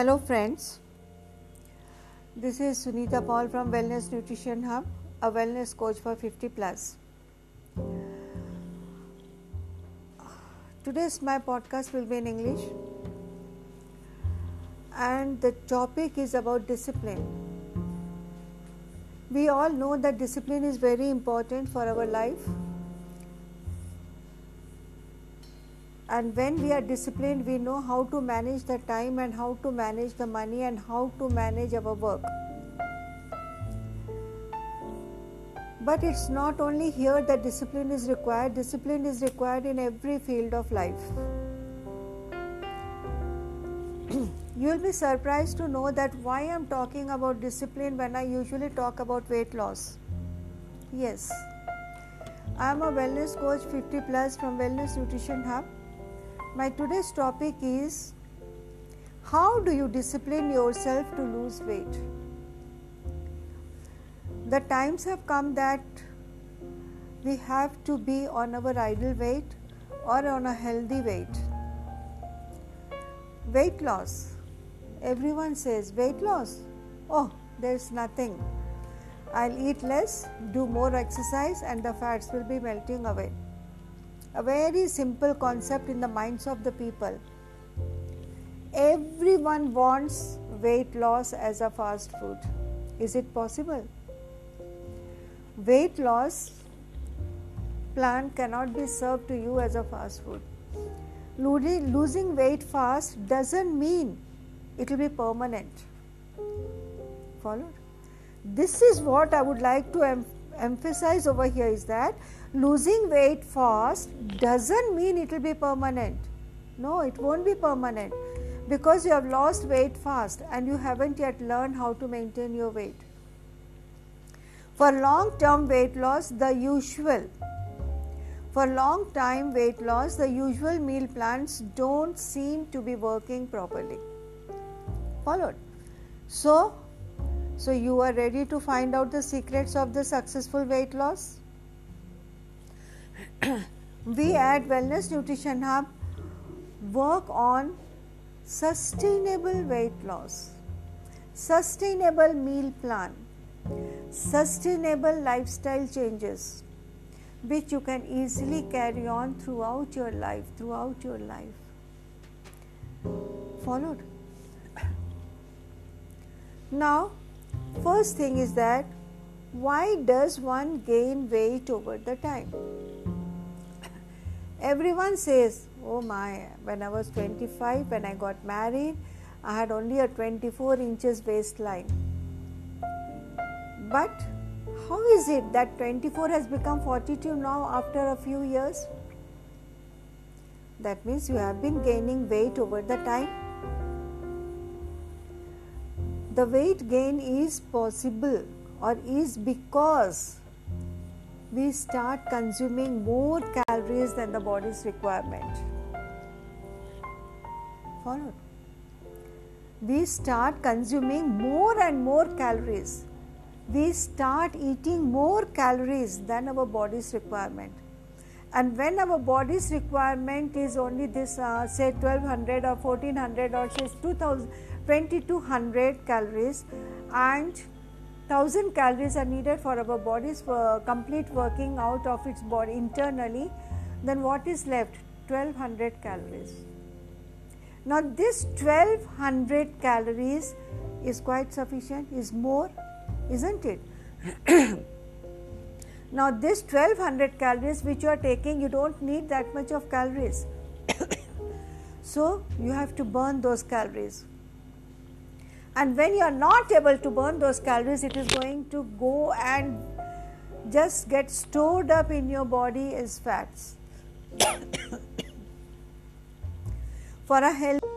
Hello, friends. This is Sunita Paul from Wellness Nutrition Hub, a wellness coach for 50 plus. Today's my podcast will be in English, and the topic is about discipline. We all know that discipline is very important for our life and when we are disciplined we know how to manage the time and how to manage the money and how to manage our work. But it's not only here that discipline is required. Discipline is required in every field of life. You'll be surprised to know that why i'm talking about discipline when i usually talk about weight loss. Yes. I'm a wellness coach 50 plus from wellness nutrition hub my today's topic is how do you discipline yourself to lose weight? The times have come that we have to be on our ideal weight or on a healthy weight. Weight loss. Everyone says weight loss. Oh, there's nothing. I'll eat less, do more exercise, and the fats will be melting away a very simple concept in the minds of the people. Everyone wants weight loss as a fast food. Is it possible? Weight loss plan cannot be served to you as a fast food. Losing weight fast doesn't mean it will be permanent. Followed? This is what I would like to em- emphasize over here is that losing weight fast doesn't mean it will be permanent. No, it won't be permanent because you have lost weight fast and you haven't yet learned how to maintain your weight. For long term weight loss, the usual for long time weight loss, the usual meal plans don't seem to be working properly. Followed. So, so you are ready to find out the secrets of the successful weight loss? we at Wellness Nutrition Hub work on sustainable weight loss, sustainable meal plan, sustainable lifestyle changes which you can easily carry on throughout your life throughout your life followed now first thing is that why does one gain weight over the time Everyone says, Oh my, when I was 25, when I got married, I had only a 24 inches waistline. But how is it that 24 has become 42 now after a few years? That means you have been gaining weight over the time. The weight gain is possible or is because we start consuming more calories than the body's requirement. Followed. We start consuming more and more calories. We start eating more calories than our body's requirement. And when our body's requirement is only this, uh, say 1200 or 1400 or say 2000, 2200 calories, and 1000 calories are needed for our body's complete working out of its body internally then what is left? 1200 calories. Now this 1200 calories is quite sufficient is more isn't it? Now this 1200 calories which you are taking you don't need that much of calories. So you have to burn those calories and when you are not able to burn those calories it is going to go and just get stored up in your body as fats. For a health